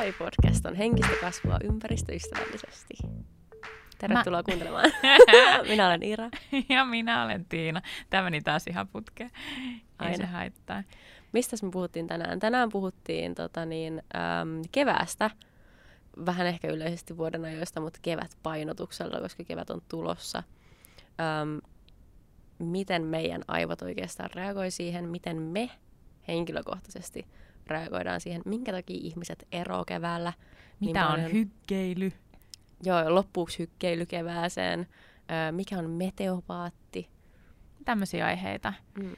Hedari-podcast on henkistä kasvua ympäristöystävällisesti. Tervetuloa Mä... kuuntelemaan. minä olen Ira. ja minä olen Tiina. Tämä meni taas ihan putkeen. Ei Aina. se haittaa. Mistä me puhuttiin tänään? Tänään puhuttiin tota niin, äm, keväästä. Vähän ehkä yleisesti vuoden ajoista, mutta kevät painotuksella, koska kevät on tulossa. Äm, miten meidän aivot oikeastaan reagoi siihen, miten me henkilökohtaisesti reagoidaan siihen, minkä takia ihmiset eroo keväällä. Mitä niin on hykkeily? Joo, loppuuko hykkeily kevääseen? mikä on meteopaatti? Tämmöisiä aiheita. Mm.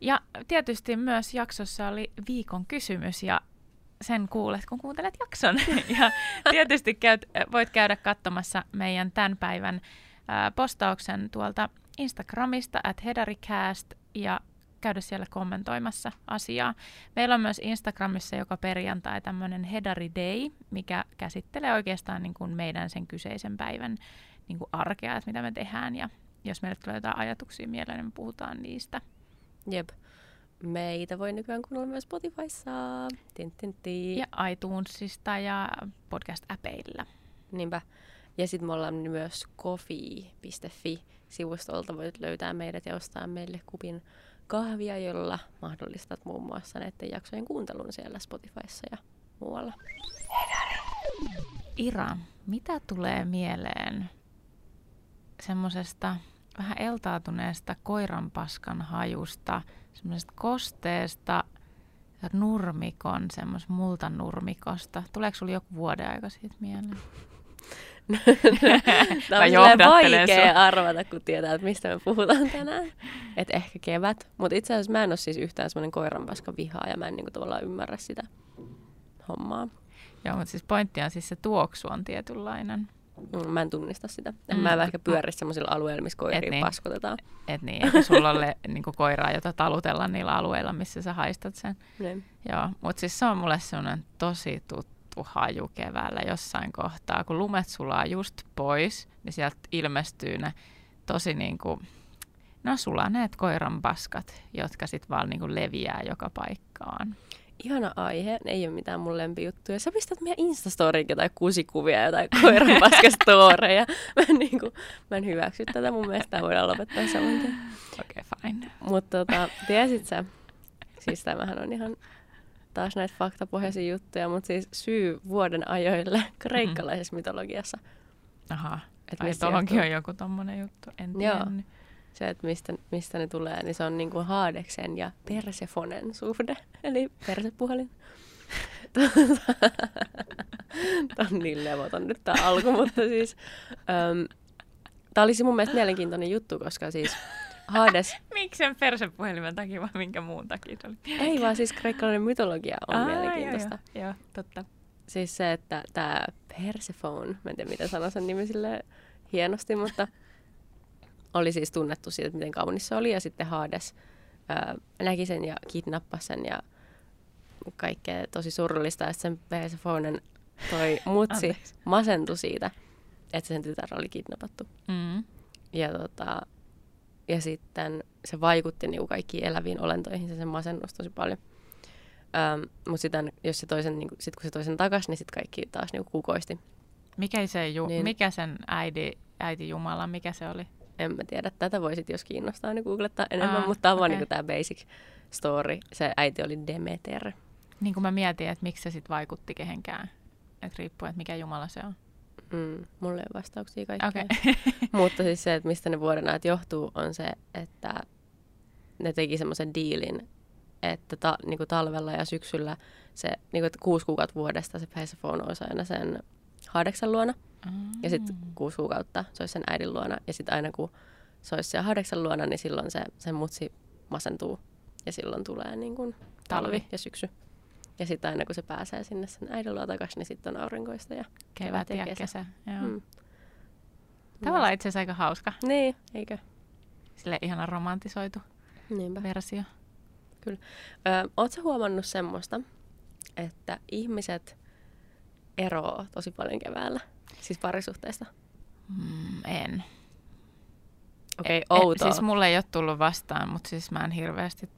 Ja tietysti myös jaksossa oli viikon kysymys ja sen kuulet, kun kuuntelet jakson. ja tietysti käyt, voit käydä katsomassa meidän tämän päivän postauksen tuolta Instagramista at hedaricast ja käydä siellä kommentoimassa asiaa. Meillä on myös Instagramissa joka perjantai tämmöinen Hedari Day, mikä käsittelee oikeastaan niin kuin meidän sen kyseisen päivän niin kuin arkea, että mitä me tehdään ja jos meille tulee jotain ajatuksia mieleen, niin me puhutaan niistä. Jep. Meitä voi nykyään kuunnella myös Spotifyssa. Tin, tin, tin. Ja iTunesista ja podcast-äpeillä. Niinpä. Ja sitten me ollaan myös coffee.fi-sivustolta voit löytää meidät ja ostaa meille kupin kahvia, jolla mahdollistat muun muassa näiden jaksojen kuuntelun siellä Spotifyssa ja muualla. Ira, mitä tulee mieleen semmoisesta vähän eltaatuneesta koiranpaskan hajusta, semmoisesta kosteesta nurmikon, semmoisesta multanurmikosta. Tuleeko sinulla joku vuoden aika siitä mieleen? Tämä on vaikea sun. arvata, kun tietää, että mistä me puhutaan tänään. Että ehkä kevät. Mutta itse asiassa mä en ole siis yhtään semmoinen koiranpaska vihaa ja mä en niinku tavallaan ymmärrä sitä hommaa. Joo, mutta siis pointti on siis se tuoksu on tietynlainen. Mm, mä en tunnista sitä. Mm. Mä en ehkä pyöri sellaisilla alueilla, missä koiria et niin. paskotetaan. Et niin, eikä sulla ole niin koiraa, jota talutella niillä alueilla, missä sä haistat sen. Niin. Joo, mutta siis se on mulle sellainen tosi tuttu kasvu haju keväällä jossain kohtaa, kun lumet sulaa just pois, niin sieltä ilmestyy ne tosi niin kuin, no sulaneet koiran paskat, jotka sitten vaan niin kuin leviää joka paikkaan. Ihana aihe, ei ole mitään mun lempijuttuja. Sä pistät meidän Instastoriin jotain kusikuvia, jotain koiranpaskastoreja. mä, en, niin kuin, mä en hyväksy tätä, mun mielestä voidaan lopettaa saman Okei, okay, fine. Mutta tota, tiesit sä, siis tämähän on ihan taas näitä faktapohjaisia juttuja, mutta siis syy vuoden ajoille kreikkalaisessa mm-hmm. mytologiassa. Aha, että ai tuohonkin on joku tommonen juttu, en Joo. Se, että mistä, mistä ne tulee, niin se on niinku Haadeksen ja Persefonen suhde, eli persepuhelin. Tämä on niin levoton nyt tämä alku, mutta siis... Tämä olisi mun mielestä mielenkiintoinen juttu, koska siis Hades. Miksi sen persepuhelimen takia vai minkä muun takia se oli? Ei vaan siis kreikkalainen mytologia on Aa, mielenkiintoista. Joo, joo, totta. Siis se, että tämä Persephone, mä en tiedä miten sanoa sen nimi sille hienosti, mutta oli siis tunnettu siitä, miten kaunis se oli. Ja sitten Hades ää, näki sen ja kidnappasi sen ja kaikkea tosi surullista. Ja sen Persephonen toi mutsi masentui siitä, että sen tytär oli kidnappattu. Mm. Ja tota, ja sitten se vaikutti niin kuin kaikkiin eläviin olentoihin, se sen masennus tosi paljon. Ähm, Mutta sitten jos se toisen, niin kuin, sit kun se toisen takas, niin sitten kaikki taas niin kuin kukoisti. Mikä, se ju- niin, mikä sen äiti, äiti Jumala, mikä se oli? En mä tiedä. Tätä voisit, jos kiinnostaa, niin googlettaa enemmän, Aa, mutta tämä on okay. niin tämä basic story. Se äiti oli Demeter. Niin kuin mä mietin, että miksi se sitten vaikutti kehenkään. Että riippuu, että mikä Jumala se on. Mm, mulla ei ole vastauksia kaikkeen. Okay. Mutta siis se, että mistä ne vuodenajat johtuu, on se, että ne teki semmoisen diilin, että ta, niinku talvella ja syksyllä se niinku, kuusi kuukautta vuodesta se Persephone olisi aina sen Hadeksan luona. Mm. Ja sitten kuusi kuukautta se olisi sen äidin luona. Ja sitten aina kun se olisi siellä Hadeksan luona, niin silloin se, se mutsi masentuu. Ja silloin tulee niin kuin talvi ja syksy. Ja sitten aina kun se pääsee sinne sen äidin luo takaisin, niin sitten on aurinkoista ja kevät, kevät ja kesä. kesä. Joo. Mm. Tavallaan itse asiassa aika hauska. Niin, eikö? Sille ihana romantisoitu Niinpä. versio. Kyllä. Ö, Oletko huomannut semmoista, että ihmiset eroo tosi paljon keväällä? Siis parisuhteista? Mm, en. Okei, okay, outoa. Siis mulle ei ole tullut vastaan, mutta siis mä en hirveästi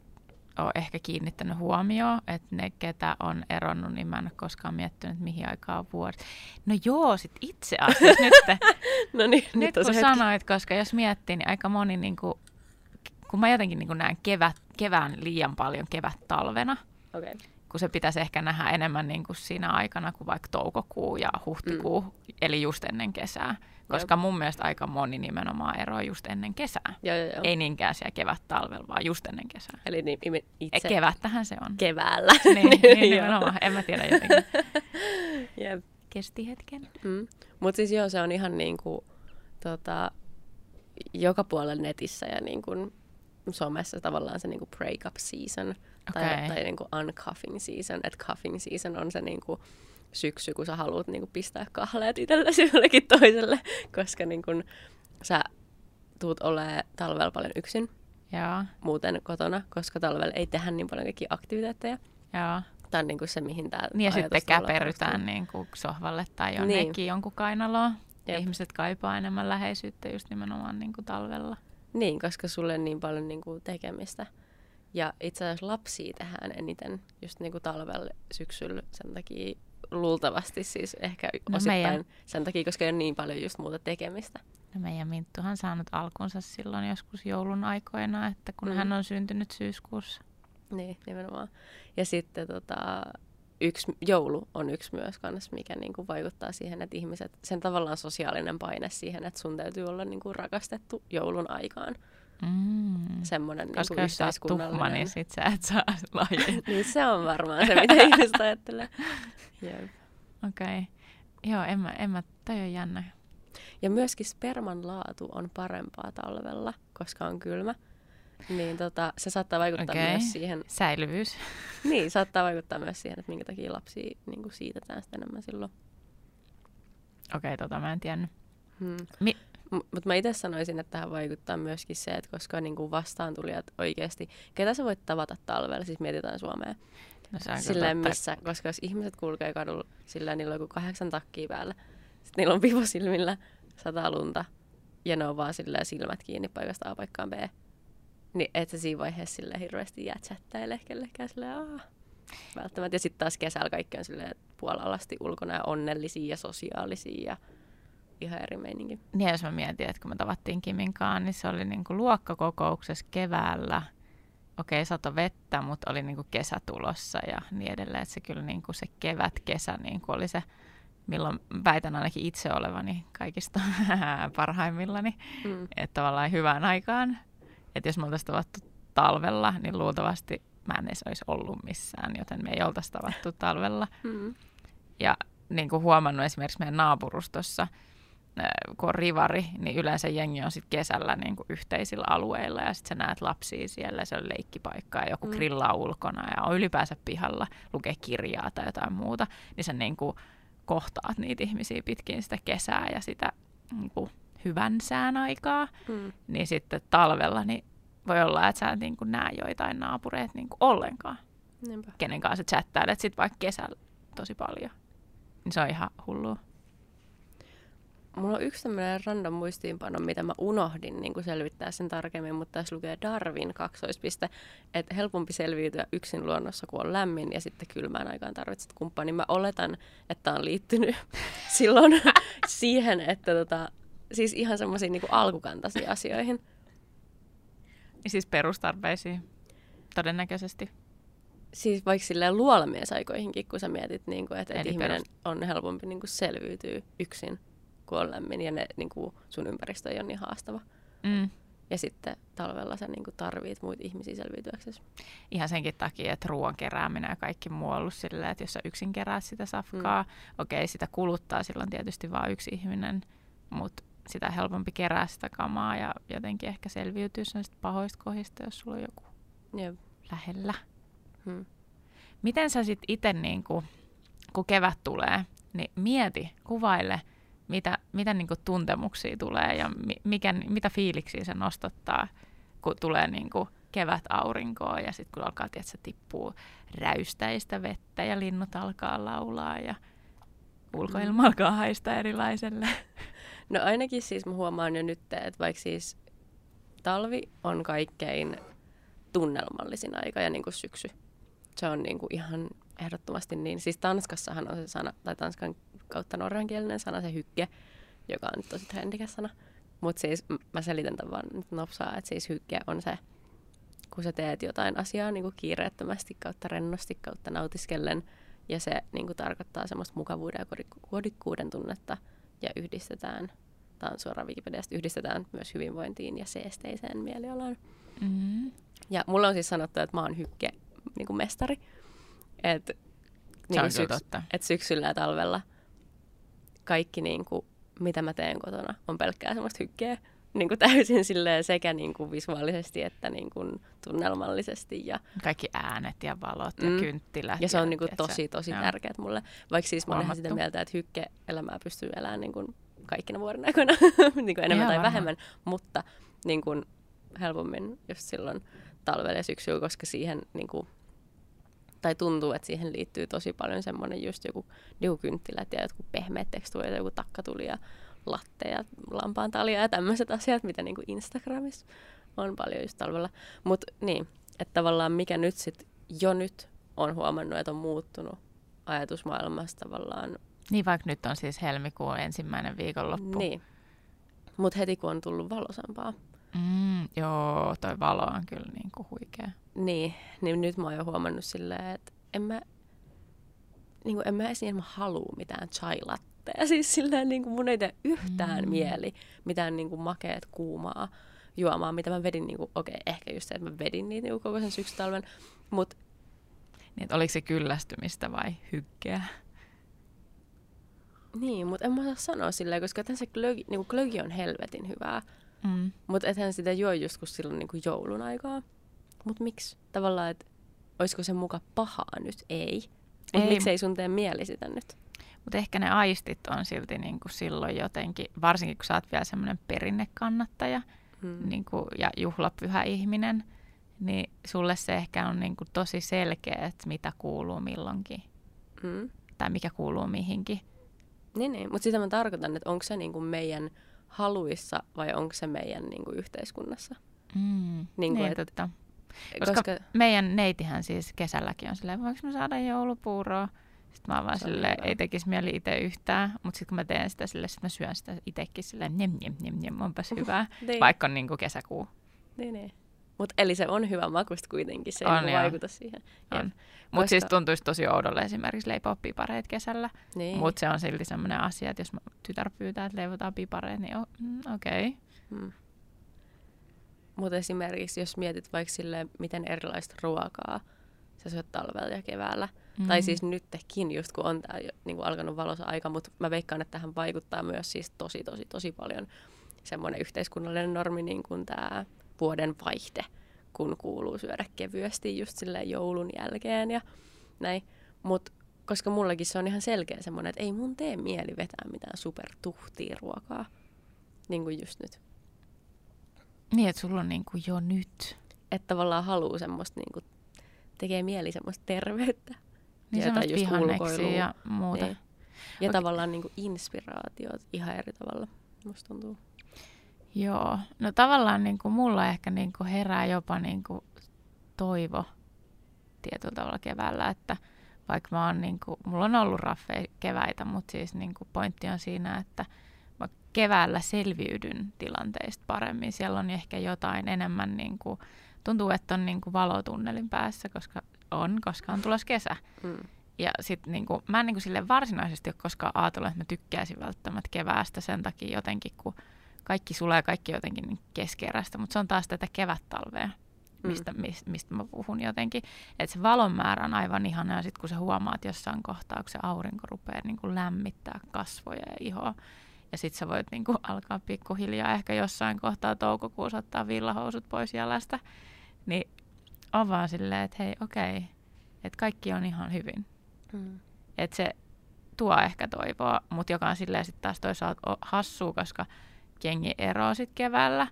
ole ehkä kiinnittänyt huomioon, että ne, ketä on eronnut, niin mä en ole koskaan miettinyt, että mihin aikaan vuosi. No joo, sit itse asiassa nyt, no niin, nyt, nyt kun sanoit, koska jos miettii, niin aika moni, niin kuin, kun mä jotenkin niin kuin näen kevät, kevään liian paljon kevät-talvena, okay. kun se pitäisi ehkä nähdä enemmän niin kuin siinä aikana kuin vaikka toukokuu ja huhtikuu, mm. eli just ennen kesää. Koska mun mielestä aika moni nimenomaan eroaa just ennen kesää. Joo, joo, joo. Ei niinkään siellä kevät-talvella, vaan just ennen kesää. Eli niin, itse... E, kevättähän se on. Keväällä. niin, niin nimenomaan. En mä tiedä jotenkin. Jep. Kesti hetken. Mm. Mutta siis joo, se on ihan niin kuin, tota, joka puolella netissä ja niin kuin somessa tavallaan se niin kuin break-up season okay. tai, tai niin kuin uncuffing season. Että cuffing season on se niin kuin, syksy, kun sä haluat niin kuin, pistää kahleet itsellesi jollekin toiselle, koska niin kuin, sä tuut olemaan talvella paljon yksin. Jaa. Muuten kotona, koska talvella ei tehdä niin paljon kaikkia aktiviteetteja. Jaa. Tämä on niin kuin se, mihin tämä Niin ja sitten käperrytään niin kuin sohvalle tai jonnekin niin. jonkun kainaloon. Jep. Ihmiset kaipaa enemmän läheisyyttä just nimenomaan niin kuin talvella. Niin, koska sulle on niin paljon niin kuin tekemistä. Ja itse asiassa lapsia tehdään eniten just niin kuin talvella, syksyllä sen takia luultavasti siis ehkä no osittain meidän... sen takia, koska ei ole niin paljon just muuta tekemistä. No meidän Minttuhan saanut alkunsa silloin joskus joulun aikoina, että kun mm. hän on syntynyt syyskuussa. Niin, nimenomaan. Ja sitten tota, yksi, joulu on yksi myös kans, mikä niin kuin vaikuttaa siihen, että ihmiset, sen tavallaan sosiaalinen paine siihen, että sun täytyy olla niin kuin rakastettu joulun aikaan. Mm. Semmoinen Koska niin jos sä oot tuhma, niin sit sä et saa lahjoja. niin se on varmaan se, mitä ihmiset ajattelee. Okei. Okay. Joo, en mä, en mä, toi on jännä. Ja myöskin sperman laatu on parempaa talvella, koska on kylmä. Niin tota, se saattaa vaikuttaa okay. myös siihen... Säilyvyys. niin, saattaa vaikuttaa myös siihen, että minkä takia lapsia niin kuin siitetään sitä enemmän silloin. Okei, okay, tota mä en tiennyt. Hmm. Mi- mutta mä itse sanoisin, että tähän vaikuttaa myöskin se, että koska niin kuin vastaantulijat oikeasti, ketä sä voit tavata talvella, siis mietitään Suomea. No silleen missä, koska jos ihmiset kulkee kadulla, sillä niillä on joku kahdeksan takkia päällä, sitten niillä on pivosilmillä, sataa lunta, ja ne on vaan silleen silmät kiinni paikasta A paikkaan B. Niin et sä siinä vaiheessa sille hirveästi jätsättäile kellekään silleen, aah. Välttämättä. Ja sitten taas kesällä kaikki on silleen puolalasti ulkona ja onnellisia ja sosiaalisia ja ihan eri meininki. Niin jos mä mietin, että kun me tavattiin Kiminkaan, niin se oli niinku luokkakokouksessa keväällä. Okei, sato vettä, mutta oli niinku kesä tulossa ja niin edelleen. Että se kyllä niinku se kevät, kesä niinku oli se, milloin väitän ainakin itse olevani kaikista parhaimmillani. Mm. Että tavallaan hyvään aikaan. Että jos me oltaisiin tavattu talvella, niin luultavasti mä en edes olisi ollut missään, joten me ei oltaisi tavattu talvella. Mm. Ja niin kuin huomannut esimerkiksi meidän naapurustossa, kun on rivari, niin yleensä jengi on sitten kesällä niin kuin yhteisillä alueilla ja sitten sä näet lapsia siellä, se on leikkipaikka ja joku mm. grillaa ulkona ja on ylipäänsä pihalla, lukee kirjaa tai jotain muuta, niin sä niin kuin kohtaat niitä ihmisiä pitkin sitä kesää ja sitä niin kuin hyvän sään aikaa, mm. niin sitten talvella niin voi olla, että sä niin kuin näe joitain naapureita niin kuin ollenkaan, Niinpä. kenen kanssa chattailet sitten vaikka kesällä tosi paljon. Niin se on ihan hullua. Mulla on yksi tämmöinen random muistiinpano, mitä mä unohdin niin kuin selvittää sen tarkemmin, mutta tässä lukee Darwin kaksoispiste, että helpompi selviytyä yksin luonnossa, kun on lämmin ja sitten kylmään aikaan tarvitset kumppanin. Mä oletan, että on liittynyt silloin siihen, että tota, siis ihan semmoisiin niin alkukantaisiin asioihin. Siis perustarpeisiin, todennäköisesti. Siis vaikka silleen luolamiesaikoihinkin, kun sä mietit, niin kuin, että, että ihminen perust... on helpompi niin kuin selviytyä yksin kun on lämmin ja ne, niin kuin sun ympäristö ei ole niin haastava. Mm. Ja sitten talvella sä niin tarvit muita ihmisiä selviytyäksesi. Ihan senkin takia, että ruoan kerääminen ja kaikki muu on ollut silleen, että jos sä yksin kerää sitä safkaa, mm. okei, okay, sitä kuluttaa silloin tietysti vain yksi ihminen, mutta sitä helpompi kerää sitä kamaa ja jotenkin ehkä selviytyä sen pahoista kohdista, jos sulla on joku Jep. lähellä. Hmm. Miten sä sitten itse, niin kun kevät tulee, niin mieti, kuvaile, mitä, mitä niin kuin tuntemuksia tulee ja mikä, mitä fiiliksiä se nostattaa, kun tulee niin kuin kevät aurinkoa ja sitten kun alkaa tietysti, tippuu räystäistä vettä ja linnut alkaa laulaa ja ulkoilma mm. alkaa haista erilaiselle. No ainakin siis mä huomaan jo nyt, että vaikka siis talvi on kaikkein tunnelmallisin aika ja niin kuin syksy. Se on niin kuin ihan ehdottomasti niin. Siis Tanskassahan on se sana, tai Tanskan kautta norjankielinen sana, se hykke, joka on nyt tosi trendikäs sana. Mutta siis mä selitän tämän vaan nyt nopsaa, että siis hykke on se, kun sä teet jotain asiaa niin kuin kiireettömästi kautta rennosti kautta nautiskellen, ja se niin kuin tarkoittaa semmoista mukavuuden ja kodikkuuden tunnetta, ja yhdistetään, tämä on suoraan Wikipediasta, yhdistetään myös hyvinvointiin ja seesteiseen mielialaan. Mm-hmm. Ja mulla on siis sanottu, että mä oon hykke niin kuin mestari. Et, niin syks- totta. Et syksyllä ja talvella kaikki, niin kuin, mitä mä teen kotona, on pelkkää semmoista hykkeä. Niin kuin täysin silleen sekä niin kuin visuaalisesti että niin kuin tunnelmallisesti. Ja... Kaikki äänet ja valot ja mm. kynttilät. Ja se on niin kuin tosi, tosi tärkeät mulle. Vaikka siis mä olen sitä mieltä, että hykke-elämää pystyy elämään niin kuin kaikkina vuoden aikoina, niin kuin enemmän Ihan tai varma. vähemmän. Mutta niin kuin helpommin just silloin talvella ja syksyllä, koska siihen niin kuin, tai tuntuu, että siihen liittyy tosi paljon semmoinen just joku diukynttilät ja jotkut pehmeät tekstuurit, joku takkatuli ja latte ja lampaan talia ja tämmöiset asiat, mitä niin kuin Instagramissa on paljon just talvella. Mutta niin, että tavallaan mikä nyt sit jo nyt on huomannut, että on muuttunut ajatusmaailmassa tavallaan. Niin, vaikka nyt on siis helmikuun ensimmäinen viikonloppu. Niin, mutta heti kun on tullut valosampaa, Mm, joo, toi valo on kyllä niin kuin huikea. Niin, niin nyt mä oon jo huomannut silleen, että en mä, niin kuin, en mä edes niin, mä halua mitään chai latteja. Siis silleen niin kuin mun ei tee yhtään mm. mieli mitään niin kuin makeet kuumaa juomaa, mitä mä vedin, niin kuin, okei, okay, ehkä just se, että mä vedin niitä niin koko sen syksytalven, mutta... Niin, että oliko se kyllästymistä vai hykkeä? Niin, mutta en mä saa sanoa silleen, koska tässä glögi, niin glögi on helvetin hyvää. Mm. Mutta ethän sitä juo just kun silloin niin kuin joulun aikaa. Mutta miksi? Tavallaan, että olisiko se muka pahaa nyt? Ei. Miksi ei sun tee mieli sitä nyt? Mutta ehkä ne aistit on silti niin kuin silloin jotenkin, varsinkin kun sä oot vielä semmoinen perinnekannattaja mm. niin kuin, ja juhlapyhä ihminen, niin sulle se ehkä on niin kuin tosi selkeä, että mitä kuuluu milloinkin. Mm. Tai mikä kuuluu mihinkin. Niin, niin. mutta sitä mä tarkoitan, että onko se niin kuin meidän haluissa vai onko se meidän niin kuin, yhteiskunnassa. Mm, niin, kuin, niin et, totta. Koska, koska meidän neitihän siis kesälläkin on silleen, voinko mä saada joulupuuroa? Sitten mä vaan silleen, ei tekisi mieli itse yhtään, mutta sitten kun mä teen sitä silleen, sitten mä syön sitä itsekin silleen, nem, nem, nem, nem, onpas hyvää, niin. vaikka on niin kuin kesäkuu. Niin, niin. Mutta eli se on hyvä makusta kuitenkin, se on, ei vaikuta siihen. On. Mutta siis tuntuisi tosi oudolle esimerkiksi leipoa pipareet kesällä. Niin. Mutta se on silti sellainen asia, että jos tytär pyytää, että leivotaan pipareet, niin mm, okei. Okay. Hmm. Mutta esimerkiksi jos mietit vaikka silleen, miten erilaista ruokaa sä syöt talvella ja keväällä. Mm. Tai siis nytkin, just kun on tää niin alkanut valossa aika, mutta mä veikkaan, että tähän vaikuttaa myös siis tosi, tosi, tosi paljon semmoinen yhteiskunnallinen normi, niin kuin tämä vuoden vaihde, kun kuuluu syödä kevyesti just silleen joulun jälkeen ja näin. Mutta koska mullakin se on ihan selkeä semmoinen, että ei mun tee mieli vetää mitään supertuhtia ruokaa. Niin kuin just nyt. Niin, että sulla on niin kuin jo nyt. Että tavallaan haluaa semmoista, niin kuin, tekee mieli semmoista terveyttä. Niin ja just ja muuta. Niin. Ja okay. tavallaan niin kuin inspiraatiot ihan eri tavalla, musta tuntuu. Joo, no tavallaan niin kuin mulla ehkä niin kuin herää jopa niin kuin toivo tietyllä tavalla keväällä, että vaikka mä oon niin kuin, mulla on ollut raffeja keväitä, mutta siis niin kuin pointti on siinä, että keväällä selviydyn tilanteista paremmin. Siellä on ehkä jotain enemmän, niin kuin, tuntuu, että on niin kuin valotunnelin päässä, koska on, koska on tulossa kesä. Mm. Ja sit niinku, mä en niinku sille varsinaisesti ole koskaan ajatellut, että mä tykkäisin välttämättä keväästä sen takia jotenkin, kun kaikki sulee kaikki jotenkin niin keskerästä, mutta se on taas tätä kevättalvea, mistä, mm. mistä, mistä mä puhun jotenkin. Että se valon määrä on aivan ihana ja sitten kun sä huomaat jossain kohtaa, kun se aurinko rupeaa niin kuin lämmittää kasvoja ja ihoa, ja sitten sä voit niin kuin alkaa pikkuhiljaa ehkä jossain kohtaa toukokuussa ottaa villahousut pois jalasta, niin on vaan silleen, että hei okei, okay, että kaikki on ihan hyvin. Mm. Että se tuo ehkä toivoa, mutta joka on silleen sitten taas toisaalta hassua, koska jengi eroaa sitten keväällä.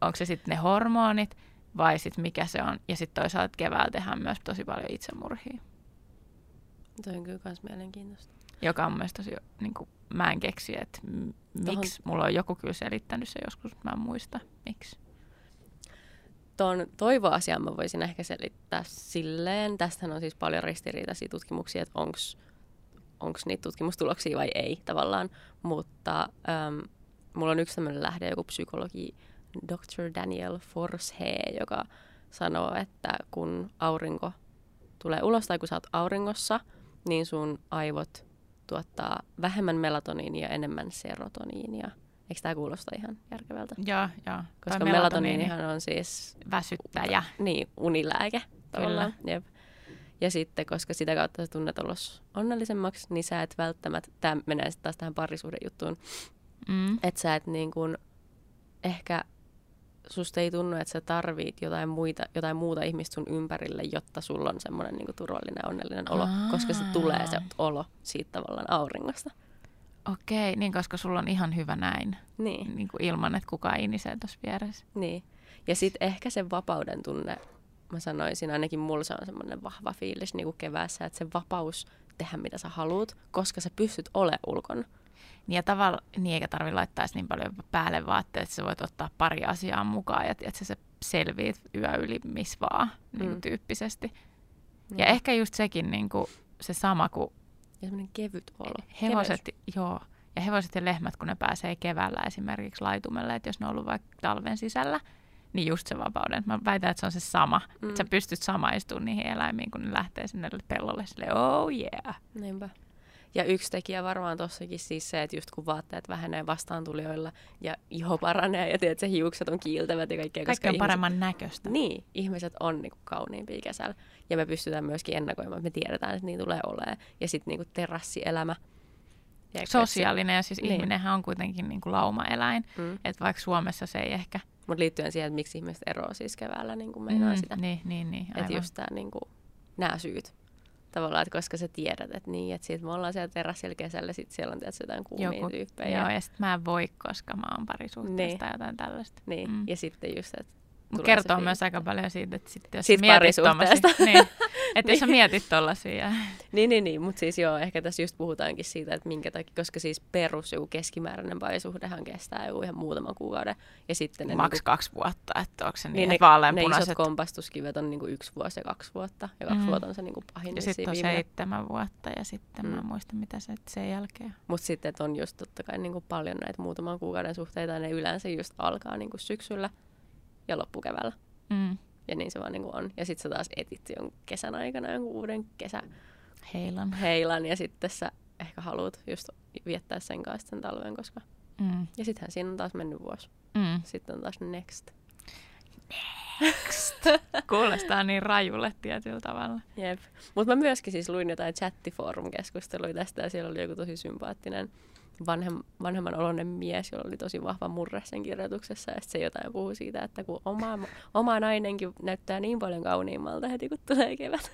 Onko se sitten ne hormonit vai sitten mikä se on. Ja sitten toisaalta keväällä tehdään myös tosi paljon itsemurhia. Toi on kyllä myös mielenkiintoista. Joka on myös tosi, niin kuin, mä en keksi, että miksi. Mulla on joku kyllä selittänyt se joskus, mä en muista, miksi. tuon toivoasian mä voisin ehkä selittää silleen. Tästähän on siis paljon ristiriitaisia tutkimuksia, että onko niitä tutkimustuloksia vai ei tavallaan. Mutta äm, mulla on yksi tämmöinen lähde, joku psykologi, Dr. Daniel Forshe, joka sanoo, että kun aurinko tulee ulos tai kun sä oot auringossa, niin sun aivot tuottaa vähemmän melatoniinia ja enemmän serotoniinia. Eikö tämä kuulosta ihan järkevältä? Joo, joo. Koska melatoniinihan on siis... Väsyttäjä. Niin, unilääke tavallaan. Jep. Ja sitten, koska sitä kautta sä tunnet olos onnellisemmaksi, niin sä et välttämättä, tämä menee sitten taas tähän parisuhdejuttuun, mm. että sä et niin kuin ehkä susta ei tunnu, että sä tarvit jotain, muita, jotain muuta ihmistä sun ympärille, jotta sulla on semmoinen niin turvallinen ja onnellinen olo, Aa. koska se tulee se olo siitä tavallaan auringosta. Okei, niin koska sulla on ihan hyvä näin. Niin. niin kuin ilman, että kukaan inisee tuossa vieressä. Niin. Ja sitten ehkä se vapauden tunne, mä sanoisin, ainakin mulla se on semmoinen vahva fiilis niin kuin keväässä, että se vapaus tehdä mitä sä haluat, koska sä pystyt ole ulkona. Niin ja tavalla, niin eikä tarvi laittaa niin paljon päälle vaatteet, että sä voit ottaa pari asiaa mukaan ja että sä selviit yö yli missä vaan niin kuin mm. tyyppisesti. Mm. Ja ehkä just sekin niin kuin, se sama kuin... Ja semmoinen kevyt olo. Hevoset, joo. Ja hevoset ja lehmät, kun ne pääsee keväällä esimerkiksi laitumelle, että jos ne on ollut vaikka talven sisällä, niin just se vapauden. Mä väitän, että se on se sama. Mm. Että sä pystyt samaistumaan niihin eläimiin, kun ne lähtee sinne pellolle silleen, oh yeah. Niinpä. Ja yksi tekijä varmaan tossakin siis se, että just kun vaatteet vähenee vastaantulijoilla ja iho paranee ja tiedät, se hiukset on kiiltävät ja kaikkea. Kaikki on paremman ihmiset, näköistä. Niin, ihmiset on niinku kauniimpia kesällä. Ja me pystytään myöskin ennakoimaan, että me tiedetään, että niin tulee olemaan. Ja sitten niinku terassielämä. Sosiaalinen ja siis niin. ihminenhän on kuitenkin niinku laumaeläin. Mm. Että vaikka Suomessa se ei ehkä... Mutta liittyen siihen, että miksi ihmiset eroavat siis keväällä, niin kuin meinaa mm, sitä. Niin, niin, niin. Että just tämä, niin kuin, nämä syyt tavallaan, että koska sä tiedät, että niin, että siitä me ollaan siellä terassilla kesällä, sitten siellä on tietysti jotain kuumia Joku, tyyppejä. Joo, ja sitten mä en voi, koska mä oon parisuhteessa niin. tai jotain tällaista. Niin, mm. ja sitten just, että kertoo myös aika paljon siitä, että sit, jos siitä mietit niin, että jos sä mietit tollasia. niin, niin, niin, mutta siis joo, ehkä tässä just puhutaankin siitä, että minkä takia, koska siis perus joku keskimääräinen parisuhdehan kestää joku ihan muutaman kuukauden. Ja sitten ne Maks niinku, kaksi vuotta, että onko se niin, niin vaaleanpunaiset... Ne isot kompastuskivet on niinku yksi vuosi ja kaksi vuotta, ja kaksi mm. vuotta on se niinku pahin. Ja sitten on seitsemän vuotta, ja sitten mm. mä muistan, mitä se sen jälkeen. Mutta sitten on just totta kai niinku paljon näitä muutaman kuukauden suhteita, ja ne yleensä just alkaa niinku syksyllä ja loppukeväällä. Mm. Ja niin se vaan niin on. Ja sitten sä taas etit jonkun kesän aikana jonkun uuden kesä heilan. heilan ja sitten sä ehkä haluat just viettää sen kanssa sen talven, koska... Mm. Ja sittenhän siinä on taas mennyt vuosi. Mm. Sitten on taas next. Next. Kuulostaa niin rajulle tietyllä tavalla. Jep. Mutta mä myöskin siis luin jotain chattiforum-keskusteluja tästä ja siellä oli joku tosi sympaattinen vanhem, vanhemman oloinen mies, jolla oli tosi vahva murre sen kirjoituksessa. Ja se jotain puhuu siitä, että kun oma, oma nainenkin näyttää niin paljon kauniimmalta heti, kun tulee kevät.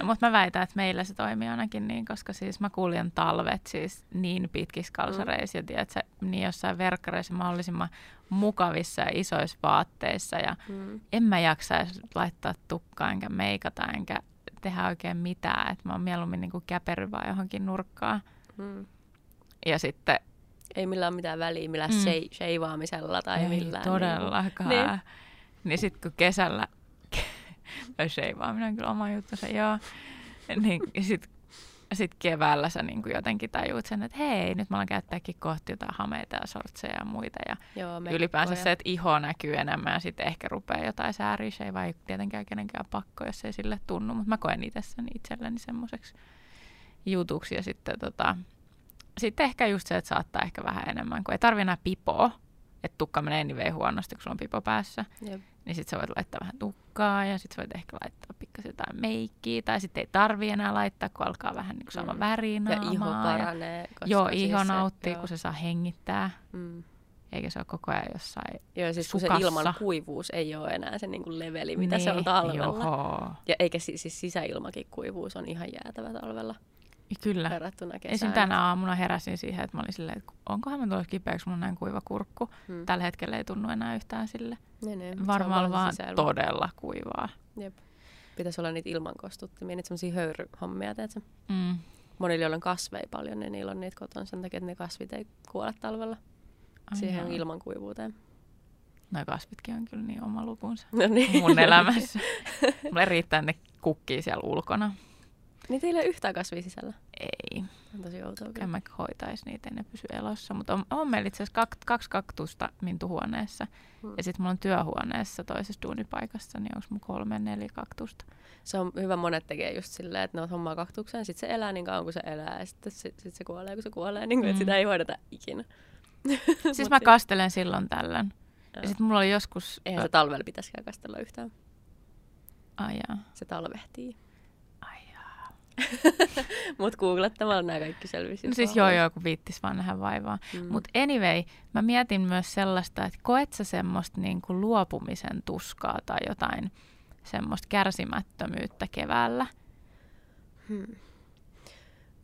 No, mutta mä väitän, että meillä se toimii ainakin niin, koska siis mä kuljen talvet siis niin pitkissä kalsareissa mm. ja tiedätkö, niin jossain verkkareissa mahdollisimman mukavissa ja isoissa vaatteissa ja mm. en mä jaksaisi laittaa tukkaa enkä meikata enkä tehdä oikein mitään, että mä oon mieluummin niin käperry johonkin nurkkaan. Mm. Ja sitten... Ei millään mitään väliä, millään mm. sheivaamisella tai Ei millään. Niinku- todellakaan. Niin, niin sitten kun kesällä... sheivaaminen on kyllä oma juttu se, joo. Niin sitten sit keväällä sä niin jotenkin tajuut sen, että hei, nyt mä alan käyttääkin kohti jotain hameita ja sortseja ja muita. Ja Joo, ylipäänsä se, että iho näkyy enemmän ja sitten ehkä rupeaa jotain sääriä. Se ei vai tietenkään kenenkään pakko, jos ei sille tunnu, mutta mä koen itse sen itselleni semmoiseksi jutuksi. Ja sitten tota, sitten ehkä just se, että saattaa ehkä vähän enemmän, kun ei tarvi enää pipoa, että tukka menee niin huonosti, kun sulla on pipo päässä. Jep. Niin sitten sä voit laittaa vähän tukkaa ja sitten voit ehkä laittaa pikkasen jotain meikkiä. Tai sitten ei tarvi enää laittaa, kun alkaa vähän niin sama mm. väri Ja iho paranee. Ja, joo, siis iho nauttii, joo. kun se saa hengittää. Mm. Eikä se ole koko ajan jossain Joo, siis kun se ilman kuivuus ei ole enää se niin kuin leveli, mitä niin, se on talvella. Joo. Ja eikä siis sisäilmakin kuivuus on ihan jäätävä talvella. Kyllä. Verrattuna kesään. Esim. tänä aamuna heräsin siihen, että mä olin silleen, että onkohan mä tulossa kipeäksi, on näin kuiva kurkku. Hmm. Tällä hetkellä ei tunnu enää yhtään sille. Niin, niin. Varmaan vaan sisäilma. todella kuivaa. Jep. Pitäisi olla niitä ilmankostuttimia, niitä semmoisia höyryhommia, tiedätkö? Mm. Monilla, joilla on kasveja paljon, niin niillä on niitä kotona sen takia, että ne kasvit ei kuole talvella. Ai siihen jaa. ilmankuivuuteen. Noi kasvitkin on kyllä niin oma lukunsa No niin. mun elämässä. Mulle riittää ne kukkii siellä ulkona. Niin teillä ei ole yhtään kasvia sisällä. Ei, On tosi outoa. kyllä. en mä hoitaisi niitä, ne pysy elossa. Mutta on, on meillä itse asiassa kak, kaksi kaktusta mintuhuoneessa. Hmm. Ja sitten mulla on työhuoneessa toisessa duunipaikassa, niin onko mun kolme, neljä kaktusta. Se on hyvä, monet tekee just silleen, että ne on hommaa kaktukseen, sitten se elää niin kauan kuin se elää, ja sitten sit, sit se kuolee, kun se kuolee, niin kuin, Mm. sitä ei hoideta ikinä. Siis mä kastelen silloin tällöin. Joo. Ja sitten mulla oli joskus... Eihän se talvella pitäisikään kastella yhtään. Ai jaa. Se talvehtii. Mut googlettamalla nämä kaikki selvisi. No siis joo joo, kun viittis vaan nähdä vaivaa. Mm. Mutta anyway, mä mietin myös sellaista, että koet sä semmoista niinku luopumisen tuskaa tai jotain semmoista kärsimättömyyttä keväällä? Hmm.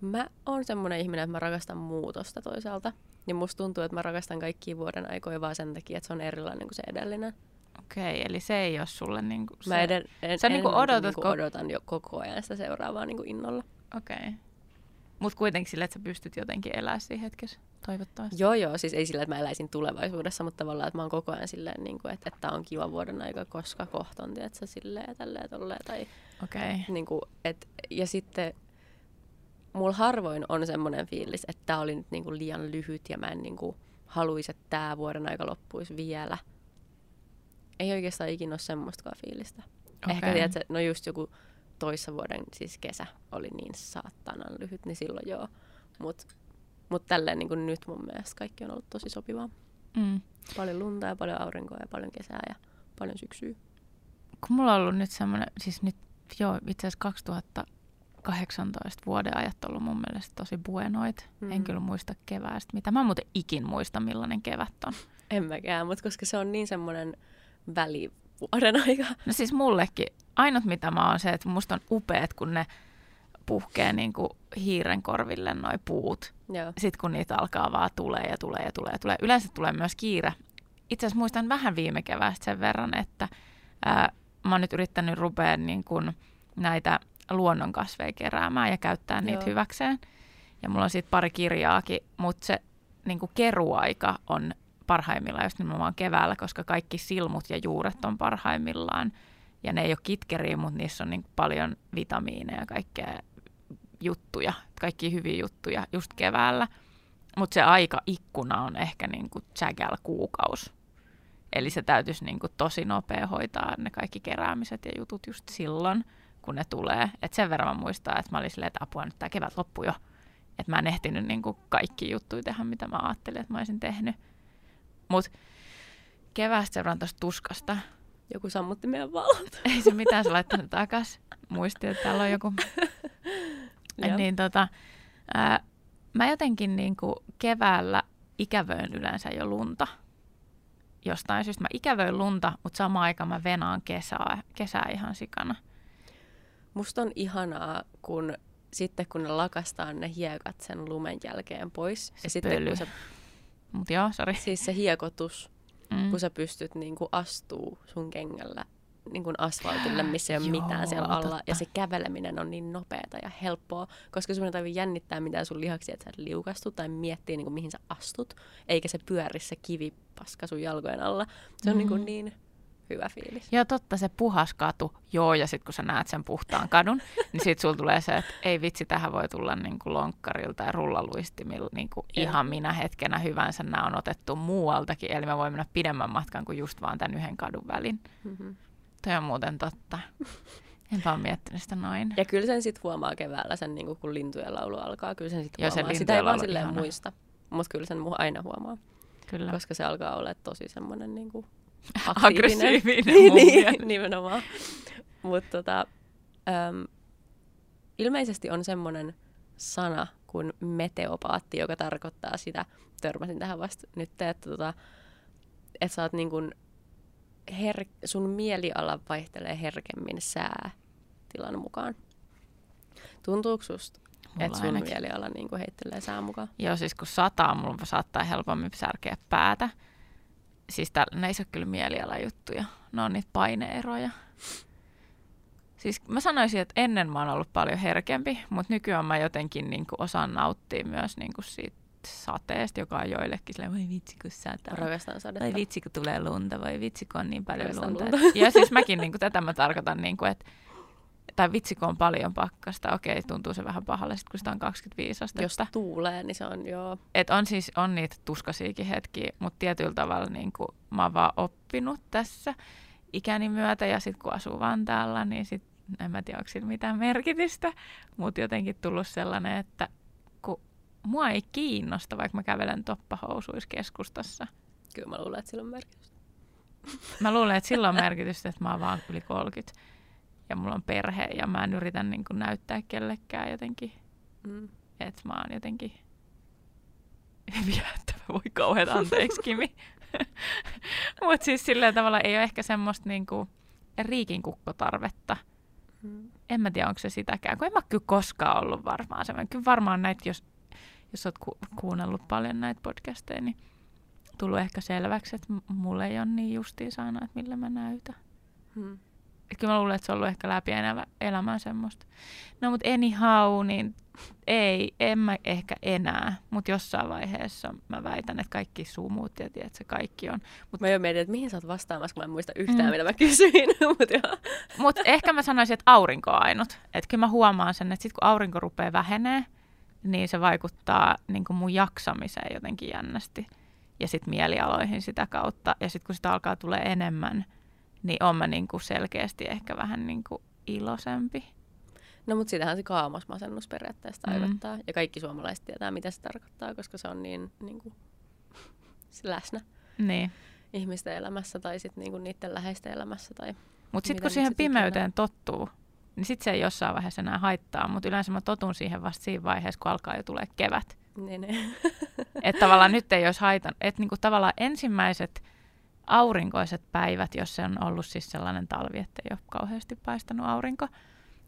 Mä oon semmoinen ihminen, että mä rakastan muutosta toisaalta. Ja musta tuntuu, että mä rakastan kaikkia vuoden aikoja vaan sen takia, että se on erilainen kuin se edellinen. Okei, eli se ei ole sulle niinku se... Mä eden, en, Sä niinku enemmänkin odotat, niinku ko- odotan jo koko ajan sitä seuraavaa niinku innolla. Okei. Mutta kuitenkin sille, että sä pystyt jotenkin elämään siinä hetkessä, toivottavasti. Joo, joo, siis ei sillä, että mä eläisin tulevaisuudessa, mutta tavallaan, että mä oon koko ajan silleen, niin kuin, että, että on kiva vuoden aika, koska kohta on, tiedätkö, silleen ja tälleen tolleen. Tai, Okei. niin kuin, et, ja sitten mulla harvoin on semmoinen fiilis, että tää oli nyt niin kuin liian lyhyt ja mä en niin kuin, haluaisi, että tää vuoden aika loppuisi vielä. Ei oikeastaan ikinä ole semmoistakaan fiilistä. Okay. Ehkä tiedätkö, no just joku toissa vuoden siis kesä oli niin saatanan lyhyt, niin silloin joo. Mutta mut tälleen niin kuin nyt mun mielestä kaikki on ollut tosi sopivaa. Mm. Paljon lunta ja paljon aurinkoa ja paljon kesää ja paljon syksyä. kun mulla on ollut nyt semmoinen, siis nyt joo, itse asiassa 2018 vuoden ajat ollut mun mielestä tosi buenoit. Mm. En kyllä muista keväästä mitä. Mä en muuten ikin muista, millainen kevät on. En mäkään, mutta koska se on niin semmoinen välivuoden aika. No siis mullekin, ainut mitä mä oon se, että musta on upeat, kun ne puhkee niin kuin hiiren korville noi puut. Joo. Sitten kun niitä alkaa vaan tulee ja tulee ja tulee ja tulee. Yleensä tulee myös kiire. Itse asiassa muistan vähän viime keväästä sen verran, että ää, mä oon nyt yrittänyt rupea niin kuin näitä luonnonkasveja keräämään ja käyttää niitä Joo. hyväkseen. Ja mulla on siitä pari kirjaakin, mutta se niin kuin keruaika on parhaimmillaan just nimenomaan keväällä, koska kaikki silmut ja juuret on parhaimmillaan. Ja ne ei ole kitkeriä, mutta niissä on niin paljon vitamiineja ja kaikkea juttuja, kaikki hyviä juttuja just keväällä. Mutta se aikaikkuna on ehkä niin kuin kuukaus. Eli se täytyisi niin kuin tosi nopea hoitaa ne kaikki keräämiset ja jutut just silloin, kun ne tulee. Et sen verran mä muistan, että mä olin silleen, että apua nyt tämä kevät loppu jo. Että mä en ehtinyt niin kuin kaikki juttuja tehdä, mitä mä ajattelin, että mä olisin tehnyt. Mutta keväästä sen verran tosta tuskasta. Joku sammutti meidän valot. Ei se mitään, se laittaa ne takas. Muistin, että täällä on joku Joo. niin tota, ää, mä jotenkin niin kuin keväällä ikävöin yleensä jo lunta. Jostain syystä mä ikävöin lunta, mutta samaan aikaan mä venaan kesää, kesää ihan sikana. Musta on ihanaa, kun sitten kun ne lakastaa ne hiekat sen lumen jälkeen pois. Se ja sitten pöly. kun sä, Mut joo, sori. siis se hiekotus, Mm. kun sä pystyt niin kuin astuu sun kengällä niin kuin asfaltille, missä ei ole Joo, mitään siellä alla. totta. Ja se käveleminen on niin nopeata ja helppoa, koska sun ei tarvitse jännittää mitään sun lihaksia, että sä et liukastu tai miettiä, niin kuin, mihin sä astut. Eikä se pyöri se kivipaska sun jalkojen alla. Se on Mm. niin, kuin niin hyvä fiilis. Joo, totta, se puhas katu. Joo, ja sitten kun sä näet sen puhtaan kadun, niin sit sulla tulee se, että ei vitsi, tähän voi tulla niin kuin lonkkarilta ja rullaluistimilla niin kuin ihan minä hetkenä hyvänsä. Nämä on otettu muualtakin, eli mä voin mennä pidemmän matkan kuin just vaan tämän yhden kadun välin. Mm-hmm. Toi on muuten totta. Enpä ole miettinyt sitä noin. Ja kyllä sen sitten huomaa keväällä, sen, niin kun lintujen laulu alkaa. Kyllä sen sitten se huomaa. lintujen Sitä ei vaan silleen ihana. muista. Mutta kyllä sen aina huomaa, Kyllä. koska se alkaa olla tosi semmoinen niin kuin Aggressiivinen niin, niin, nimenomaan. Mutta tota, äm, ilmeisesti on semmoinen sana kuin meteopaatti, joka tarkoittaa sitä, törmäsin tähän vasta nyt, että, tota, että sä oot niin kuin her- sun mieliala vaihtelee herkemmin säätilan mukaan. Tuntuuko susta, että sun ainakin. mieliala niin kuin heittelee sään mukaan? Joo, siis kun sataa, mulla saattaa helpommin särkeä päätä. Siis täällä, ne ei ole kyllä mielialajuttuja. Ne on niitä paineeroja. Siis mä sanoisin, että ennen mä oon ollut paljon herkempi, mutta nykyään mä jotenkin niin kuin osaan nauttia myös niin kuin siitä sateesta, joka on joillekin silleen, voi vitsi kun sataa. Rakastan sadetta. Voi vitsi kun tulee lunta, voi vitsi kun on niin paljon Rakastan lunta. lunta. Ja siis mäkin niin kuin, tätä mä tarkoitan, niin kuin, että tai vitsi kun on paljon pakkasta, okei, tuntuu se vähän pahalle, sit, kun sitä on 25 astetta. Jos tuulee, niin se on joo. Et on siis on niitä tuskasiakin hetkiä, mutta tietyllä tavalla niin kuin, mä oon vaan oppinut tässä ikäni myötä ja sitten kun asuu Vantaalla, niin sit, en mä tiedä, onko sillä mitään merkitystä, mutta jotenkin tullut sellainen, että kun mua ei kiinnosta, vaikka mä kävelen toppahousuissa keskustassa. Kyllä mä luulen, että sillä on merkitystä. Mä luulen, että sillä on merkitystä, että mä oon vaan yli 30 ja mulla on perhe ja mä en yritä niin kuin, näyttää kellekään jotenkin, Mm. että mä oon jotenkin viehättävä. Voi kauhean anteeksi, Kimi. Mutta siis sillä tavalla ei ole ehkä semmoista niinku riikinkukkotarvetta. Mm. En mä tiedä, onko se sitäkään, kun en mä kyllä koskaan ollut varmaan semmoinen. Kyllä varmaan näitä, jos, jos oot ku- kuunnellut paljon näitä podcasteja, niin tullut ehkä selväksi, että mulle ei ole niin justiinsa aina, että millä mä näytän. Mm. Et kyllä mä luulen, että se on ollut ehkä läpi enää elämää semmoista. No mut anyhow, niin ei, en mä ehkä enää, mutta jossain vaiheessa mä väitän, että kaikki sumut ja tiedät, se kaikki on. Mä jo mietin, että mihin sä oot vastaamassa, kun mä en muista yhtään, Mm. mitä mä kysyin. Mut. Mutta ehkä mä sanoisin, että aurinko on ainut. Että kyllä mä huomaan sen, että sit kun aurinko rupeaa vähenee, niin se vaikuttaa niin mun jaksamiseen jotenkin jännästi. Ja sitten mielialoihin sitä kautta. Ja sitten kun sitä alkaa tulee enemmän, niin on mä niin kuin selkeästi ehkä vähän niin kuin iloisempi. No mut sitähän se kaamosmasennus periaatteessa Mm. tarkoittaa. Ja kaikki suomalaiset tietää, mitä se tarkoittaa, koska se on niin, niin kuin, se läsnä Niin. ihmisten elämässä tai sitten niin kuin niiden läheisten elämässä. Tai... Mutta sitten kun siihen sit ikinä? pimeyteen tottuu, niin sitten se ei jossain vaiheessa enää haittaa. Mutta yleensä mä totun siihen vasta siinä vaiheessa, kun alkaa jo tulee kevät. Niin, niin. Että tavallaan nyt ei olisi haitan. Että niinku tavallaan ensimmäiset aurinkoiset päivät, jos se on ollut siis sellainen talvi, että ei ole kauheasti paistanut aurinko,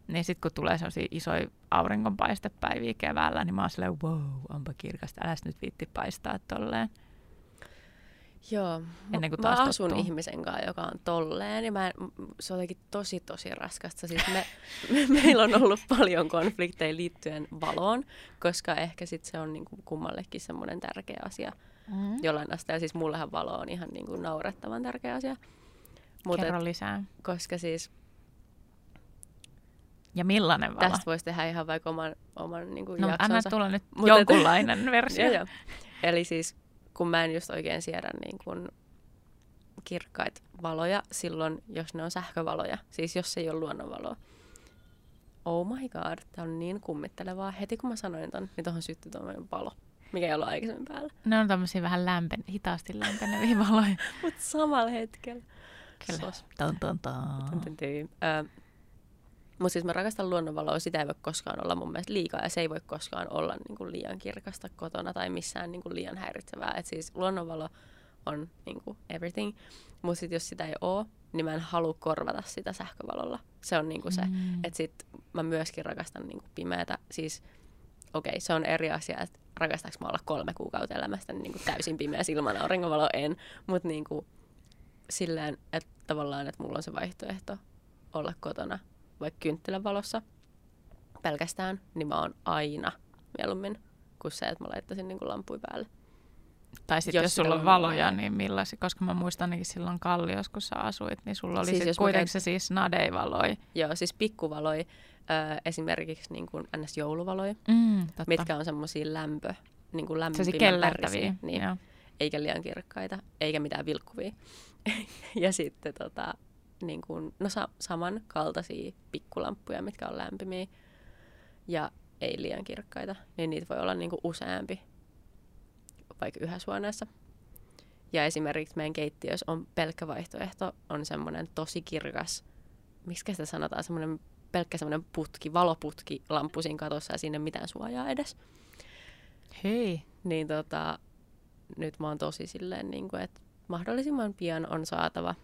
niin sitten kun tulee sellaisia isoja auringonpaistepäiviä keväällä, niin mä oon silleen, wow, onpa kirkasta, äläs nyt viitti paistaa tolleen. Joo. Ennen kuin mä taas asun tottuu. ihmisen kanssa, joka on tolleen, ja mä en, se on jotenkin tosi, tosi raskasta. Siis me, me, meillä on ollut paljon konflikteja liittyen valoon, koska ehkä sit se on niinku kummallekin semmoinen tärkeä asia Mm. jollain asteella. Siis mullehan valo on ihan niinku naurettavan tärkeä asia. Mutta Kerro lisää. koska siis Ja millainen valo? tästä voisi tehdä ihan vaikka oman, oman niinku no, anna jaksonsa. tulla nyt Mut et- jonkunlainen versio. Joo, joo. Eli siis kun mä en just oikein siedä niin kuin kirkkaita valoja silloin, jos ne on sähkövaloja. Siis jos ei ole luonnonvaloa. Oh my god, tää on niin kummittelevaa. Heti kun mä sanoin ton, niin tohon syttyi tuommoinen palo, mikä ei ollut aikaisemmin päällä. Ne on tämmöisiä vähän lämpen, hitaasti lämpeneviä valoja. Mutta samalla hetkellä. Kyllä. Sos. Ton, ton, ton. Mutta siis mä rakastan luonnonvaloa, sitä ei voi koskaan olla mun mielestä liikaa ja se ei voi koskaan olla niinku liian kirkasta kotona tai missään niinku liian häiritsevää. Et siis luonnonvalo on niinku everything, mutta sit jos sitä ei oo, niin mä en halua korvata sitä sähkövalolla. Se on niinku se, Mm. että sit mä myöskin rakastan niinku pimeätä. Siis okei, okay, se on eri asia, että rakastaanko mä olla kolme kuukautta elämästä niin niinku täysin pimeä ilman auringonvaloa, en. Mutta niinku silleen, että tavallaan, että mulla on se vaihtoehto olla kotona vaikka kynttilän valossa pelkästään, niin mä oon aina mieluummin kuin se, että mä laittaisin niin lampuja päälle. Tai sitten Jos jos, sulla on valoja, valoja. niin millaisia, koska mä muistan ainakin silloin Kalliossa, kun sä asuit, niin sulla oli Siis mä kuitenkin käyn- se siis nadei-valoi. Joo, siis pikkuvaloi, ö, esimerkiksi niin kuin ns. jouluvaloi, Mm, totta. mitkä on semmoisia lämpö, niin kuin kellertäviä. värisiä, niin, Joo. eikä liian kirkkaita, eikä mitään vilkkuvia. ja sitten tota, niin kuin, no sa- samankaltaisia pikkulamppuja, mitkä on lämpimiä ja ei liian kirkkaita, niin niitä voi olla niin kuin useampi, vaikka yhdessä huoneessa. Ja esimerkiksi meidän keittiössä on pelkkä vaihtoehto, on semmoinen tosi kirkas, miksi sitä sanotaan, semmoinen pelkkä semmoinen putki, valoputki lamppu siinä katossa ja sinne mitään suojaa edes. Hei. Niin tota, nyt mä oon tosi silleen, niin kuin, että mahdollisimman pian on saatava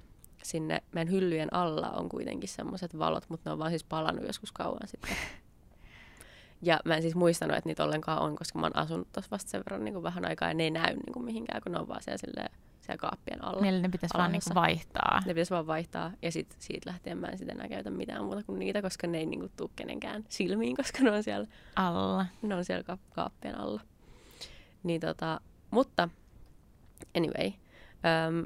sinne, meidän hyllyjen alla on kuitenkin semmoiset valot, mutta ne on vaan siis palannut joskus kauan sitten. Ja mä en siis muistanut, että niitä ollenkaan on, koska mä oon asunut tuossa vasta sen verran niin kuin vähän aikaa ja ne ei näy niin kuin mihinkään, kun ne on vaan siellä, silleen, siellä kaappien alla. Meillä ne pitäisi vaan Alhaassa. vaihtaa. Ne pitäisi vaan vaihtaa ja sit, siitä lähtien mä en sitten enää käytä mitään muuta kuin niitä, koska ne ei niinku tuu kenenkään silmiin, koska ne on siellä Alla. ne on siellä ka- kaappien alla. Niin tota, mutta anyway, öm,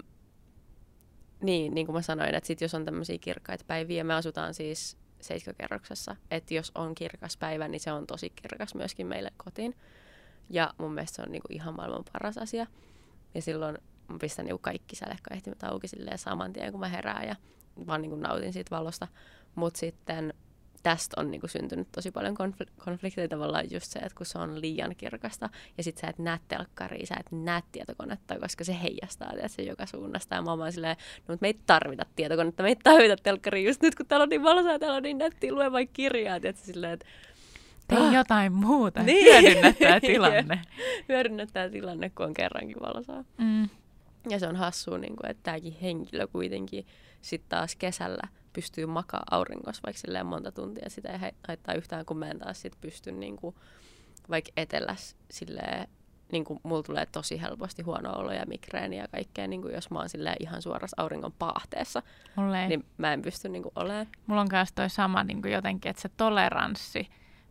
niin, niin kuin mä sanoin, että sit jos on tämmöisiä kirkkaita päiviä, me asutaan siis seitsemäkerroksessa, että jos on kirkas päivä, niin se on tosi kirkas myöskin meille kotiin. Ja mun mielestä se on niinku ihan maailman paras asia. Ja silloin mä pistän niinku kaikki sälekkaehtimet auki saman tien, kun mä herään ja vaan niinku nautin siitä valosta. Mutta sitten tästä on niinku syntynyt tosi paljon konfl- konflikteja tavallaan just se, että kun se on liian kirkasta ja sit sä et näe telkkaria, sä et näe tietokonetta, koska se heijastaa se joka suunnasta. Ja mä oon silleen, no mutta me ei tarvita tietokonetta, me ei tarvita telkkaria just nyt, kun täällä on niin valosaa täällä on niin nättiä, lue vaikka kirjaa, tiedätkö, silleen, että Tee ah. jotain muuta, niin. hyödynnä tämä tilanne. hyödynnä tämä tilanne, kun on kerrankin valosaa. Mm. Ja se on hassua, niin kuin, että tämäkin henkilö kuitenkin sitten taas kesällä pystyy makaa auringossa vaikka silleen monta tuntia. Sitä ei haittaa yhtään, kun mä en taas sit pysty niin kuin, vaikka etelässä silleen, niin kuin mulla tulee tosi helposti huono olo ja migreeni ja kaikkea, niin kuin jos mä oon silleen ihan suorassa auringon paahteessa, niin mä en pysty niin kuin, olemaan. Mulla on myös toi sama niin kuin jotenkin, että se toleranssi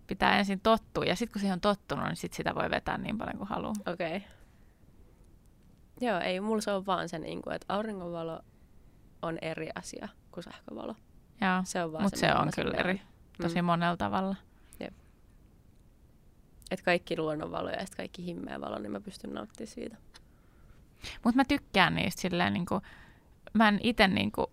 pitää ensin tottua ja sitten kun siihen on tottunut, niin sit sitä voi vetää niin paljon kuin haluaa. Okei. Okay. Joo, ei mulla se on vaan se, niin kuin, että auringonvalo on eri asia kuin sähkövalo. Joo, se on mutta se, on kyllä eri tosi mm. monella tavalla. Jep. Et kaikki luonnonvalo ja kaikki himmeä valo, niin mä pystyn nauttimaan siitä. Mutta mä tykkään niistä silleen, niin kuin, mä en itse niin kuin,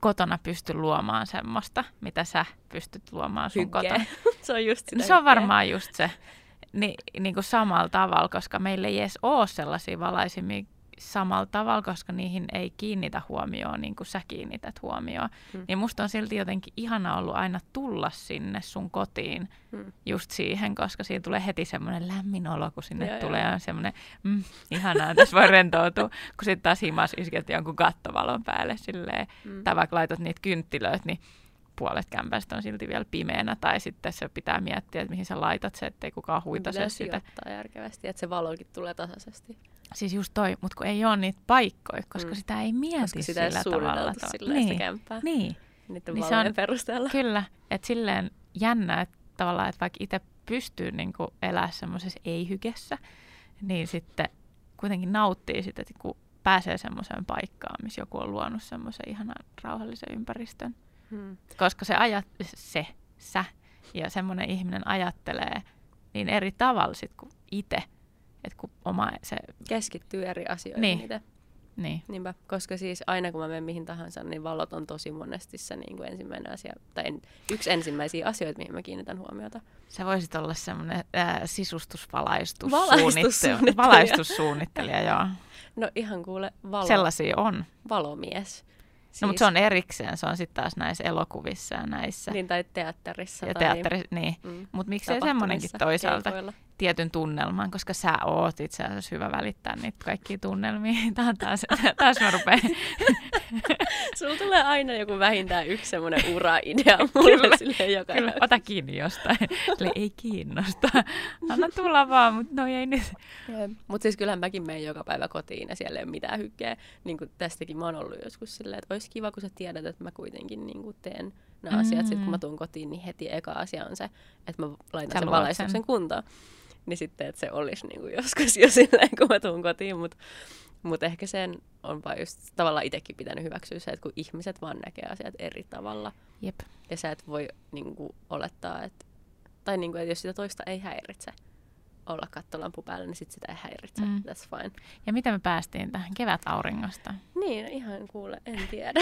kotona pysty luomaan semmoista, mitä sä pystyt luomaan sun Hygge. kotona. se on just sitä Se on varmaan just se. Ni, niin kuin samalla tavalla, koska meillä ei edes ole sellaisia valaisimia samalla tavalla, koska niihin ei kiinnitä huomioon niin kuin sä kiinnität huomioon. Hmm. Niin musta on silti jotenkin ihana ollut aina tulla sinne sun kotiin hmm. just siihen, koska siinä tulee heti semmoinen lämmin olo, kun sinne joo, tulee joo. semmoinen, mm, ihanaa, tässä voi rentoutua, kun sitten taas himas isket jonkun kattovalon päälle silleen, hmm. tai vaikka laitat niitä kynttilöitä, niin puolet kämpästä on silti vielä pimeänä, tai sitten se pitää miettiä, että mihin sä laitat se, ettei kukaan huitase sitä. järkevästi, että se valokin tulee tasaisesti. Siis just toi, mutta kun ei ole niitä paikkoja, koska mm. sitä ei mieti koska sitä sillä ei tavalla. Sillä niin, kämppää. Niin. Niiden niin se on, perusteella. Kyllä, että silleen jännä, että tavallaan, että vaikka itse pystyy niin elämään semmoisessa ei-hykessä, niin sitten kuitenkin nauttii sitä, että kun pääsee semmoiseen paikkaan, missä joku on luonut semmoisen ihanan rauhallisen ympäristön. Hmm. Koska se, ajat, se, sä ja semmoinen ihminen ajattelee niin eri tavalla sit kuin itse. Että kun oma se... Keskittyy eri asioihin niin. itse. Niin. Niinpä, koska siis aina kun mä menen mihin tahansa, niin valot on tosi monesti se niin kuin ensimmäinen asia, tai en, yksi ensimmäisiä asioita, mihin mä kiinnitän huomiota. Se voisit olla semmoinen äh, sisustusvalaistussuunnittelija. Valaistussuunnittelija, joo. No ihan kuule valo. Sellaisia on. Valomies. Siis... No, mutta se on erikseen, se on sitten taas näissä elokuvissa ja näissä. Niin, tai teatterissa. Ja tai... teatteri, niin. Mm, mutta miksei semmoinenkin toisaalta keikoilla. Tietyn tunnelman, koska sä oot itse asiassa hyvä välittää niitä kaikkia tunnelmia. Tämä on taas, taas mä rupean. Sulla tulee aina joku vähintään yksi semmoinen ura-idea mulle kyllä, sille joka Kyllä, ota kiinni jostain. Sille ei kiinnosta. Anna tulla vaan, mutta no ei nyt. Mutta siis kyllähän mäkin menen joka päivä kotiin ja siellä ei ole mitään hykkeä. Niin kuin tästäkin mä oon ollut joskus silleen, että olisi kiva, kun sä tiedät, että mä kuitenkin niin kuin teen nämä mm. asiat. Sitten kun mä tuun kotiin, niin heti eka asia on se, että mä laitan sä sen valaistuksen sen. kuntoon. Niin sitten, että se olisi niin kuin joskus jo silleen, kun mä tuun kotiin. Mutta mut ehkä sen on vaan just tavallaan itsekin pitänyt hyväksyä se, että kun ihmiset vaan näkee asiat eri tavalla. Jep. Ja sä et voi niin kuin, olettaa, että, tai niin kuin, että jos sitä toista ei häiritse, olla kattolampu päällä, niin sit sitä ei häiritse. Mm. That's fine. Ja miten me päästiin tähän kevätauringosta? Niin, ihan kuule, en tiedä.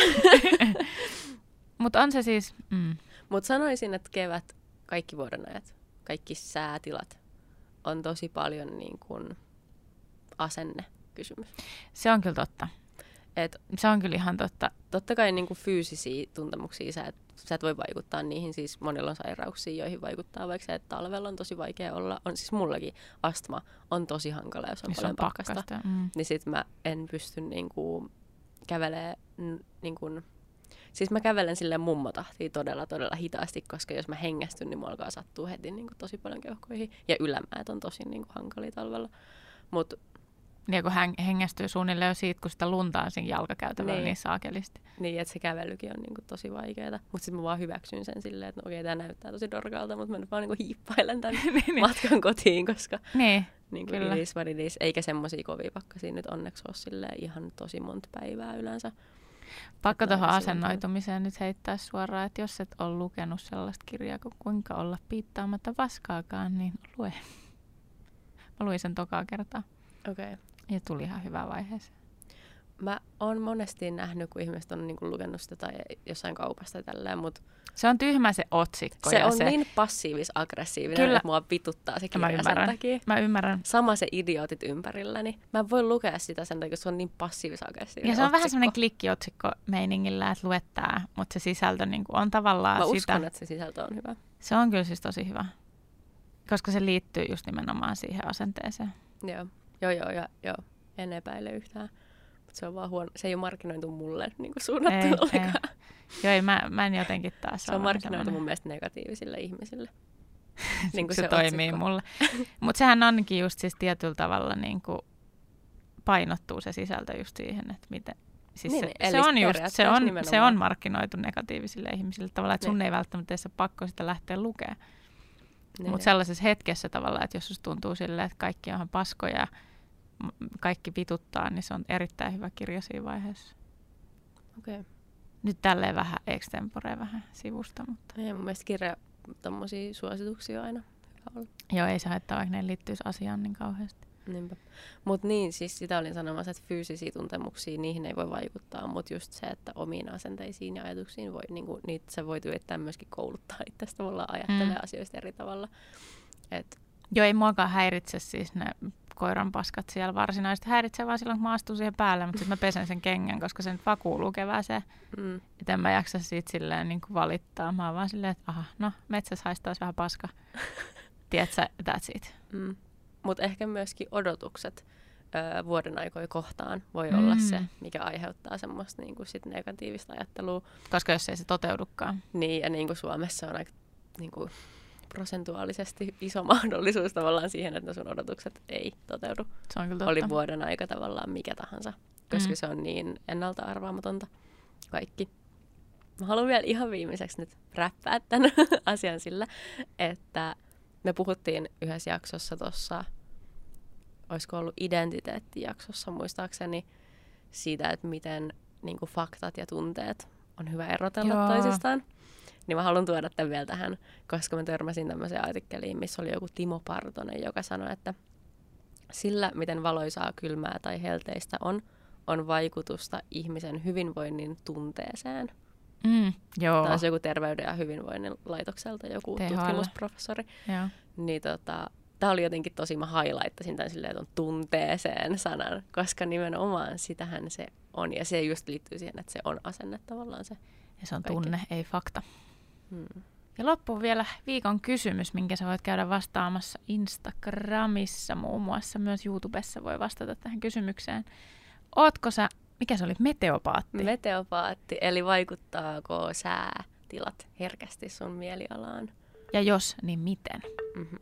Mutta on se siis... Mm. Mutta sanoisin, että kevät, kaikki vuodenajat, kaikki säätilat on tosi paljon niin kuin asenne kysymys. Se on kyllä totta. Et, se on kyllä ihan totta. Totta kai niin kuin fyysisiä tuntemuksia sä et sä et voi vaikuttaa niihin, siis monilla on sairauksia, joihin vaikuttaa vaikka se, että talvella on tosi vaikea olla, on siis mullakin astma on tosi hankala, jos on niin paljon on pakkasta, pakkasta. Mm. niin sit mä en pysty niinku kävelee niinku, siis mä kävelen sille mummotahtiin todella todella hitaasti, koska jos mä hengästyn, niin mulla alkaa sattua heti niinku tosi paljon keuhkoihin, ja ylämäät on tosi niinku hankalia talvella, mutta niin kun hän hengästyy suunnilleen jo siitä, kun sitä luntaa siinä jalkakäytävällä niin, niin saakelisti. Niin, että se kävelykin on niin kuin tosi vaikeaa. Mutta sitten mä vaan hyväksyn sen silleen, että no okei, tämä näyttää tosi dorkalta, mutta mä nyt vaan niin hiippailen tämän niin, niin, matkan kotiin, koska niin. niin kuin Kyllä. it is what it is, eikä semmoisia kovia pakkasia nyt onneksi ole silleen ihan tosi monta päivää yleensä. Pakko tuohon asennoitumiseen nyt heittää suoraan, että jos et ole lukenut sellaista kirjaa kuin Kuinka olla piittaamatta vaskaakaan, niin lue. Mä luin sen tokaa kertaa Okei. Okay. ja tuli ihan hyvä vaiheeseen. Mä oon monesti nähnyt, kun ihmiset on niinku lukenut sitä tai jossain kaupasta tälleen, mutta Se on tyhmä se otsikko. se ja on se, niin passiivis-aggressiivinen, Kyllä. että mua vituttaa se Mä kirja ymmärrän. sen takia. Mä ymmärrän. Sama se idiootit ympärilläni. Mä en voi lukea sitä sen takia, kun se on niin passiivis-aggressiivinen Ja se on vähän otsikko. semmoinen klikkiotsikko meiningillä, että luettaa, mutta se sisältö niin on tavallaan Mä sitä. uskon, että se sisältö on hyvä. Se on kyllä siis tosi hyvä, koska se liittyy just nimenomaan siihen asenteeseen. Joo, joo, joo, ja, joo. en epäile yhtään. Se on vaan huono. Se ei ole markkinoitu mulle niin kuin suunnattu Ei, ollenkaan. Joo, ei, mä, mä en jotenkin taas Se on markkinoitu semmoinen- mun mielestä negatiivisille ihmisille. niin kuin se, se toimii otsikko. mulle. Mutta sehän onkin just siis tietyllä tavalla niin kuin painottuu se sisältö just siihen, että miten... Siis Niin, se, niin, se, on just, se, on, se on markkinoitu negatiivisille ihmisille tavallaan, että sun Niin. ei välttämättä ole pakko sitä lähteä lukemaan. Niin, Mutta sellaisessa hetkessä tavallaan, että jos tuntuu silleen, että kaikki on ihan paskoja ja kaikki vituttaa, niin se on erittäin hyvä kirja siinä vaiheessa. Okei. Okay. Nyt tälleen vähän extempore vähän sivusta, mutta Ja mun mielestä kirja tommosia suosituksia on aina hyvä olla. joo, ei se haittaa, vaikka ne liittyisi asiaan niin kauheasti. Niinpä. Mutta niin, siis sitä olin sanomassa, että fyysisiä tuntemuksia, niihin ei voi vaikuttaa, mutta just se, että omiin asenteisiin ja ajatuksiin voi, niinku, niitä sä voit yrittää myöskin kouluttaa itsestä tavallaan ajattelee Mm. asioista eri tavalla. Et, Joo, ei muakaan häiritse siis ne koiran paskat siellä varsinaisesti. Häiritsee vaan silloin, kun mä astun siihen päälle, mutta sitten mä pesen sen kengän, koska se nyt vaan kuuluu kevääseen. mm, Että en mä jaksa siitä silleen niin kuin valittaa. Mä oon vaan silleen, että aha, no metsässä haistaisi vähän paska. Tiedätkö, that's it. mm. Mutta ehkä myöskin odotukset ö, vuoden aikoja kohtaan voi mm. olla se, Mm. mikä aiheuttaa semmoista niinku sit negatiivista ajattelua. Koska jos ei se toteudukaan. Niin, ja niin kuin Suomessa on aika niin kuin, prosentuaalisesti iso mahdollisuus tavallaan siihen, että sun odotukset ei toteudu. Se on kyllä totta. Oli vuoden aika tavallaan mikä tahansa, koska Mm. mm. se on niin ennalta arvaamatonta kaikki. Mä haluan vielä ihan viimeiseksi nyt räppää tämän asian sillä, että me puhuttiin yhdessä jaksossa tuossa, olisiko ollut identiteettijaksossa muistaakseni, siitä, että miten niin kuin faktat ja tunteet on hyvä erotella Joo. toisistaan. Niin mä haluan tuoda tämän vielä tähän, koska mä törmäsin tämmöiseen artikkeliin, missä oli joku Timo Partonen, joka sanoi, että sillä, miten valoisaa, kylmää tai helteistä on, on vaikutusta ihmisen hyvinvoinnin tunteeseen. Mm, joo. Tämä on joku terveyden ja hyvinvoinnin laitokselta, joku THL. tutkimusprofessori. joo. Niin tota, tämä oli jotenkin tosi, mä highlightasin tämän silleen, että on tunteeseen sanan, koska nimenomaan sitähän se on. Ja se just liittyy siihen, että se on asenne tavallaan se. Ja se on Kaikki. tunne, ei fakta. Hmm. Ja loppuun vielä viikon kysymys, minkä sä voit käydä vastaamassa Instagramissa muun muassa. Myös YouTubessa voi vastata tähän kysymykseen. Ootko sä, mikä se oli, meteopaatti? Meteopaatti, eli vaikuttaako säätilat herkästi sun mielialaan? ja jos, niin miten? Mm-hmm.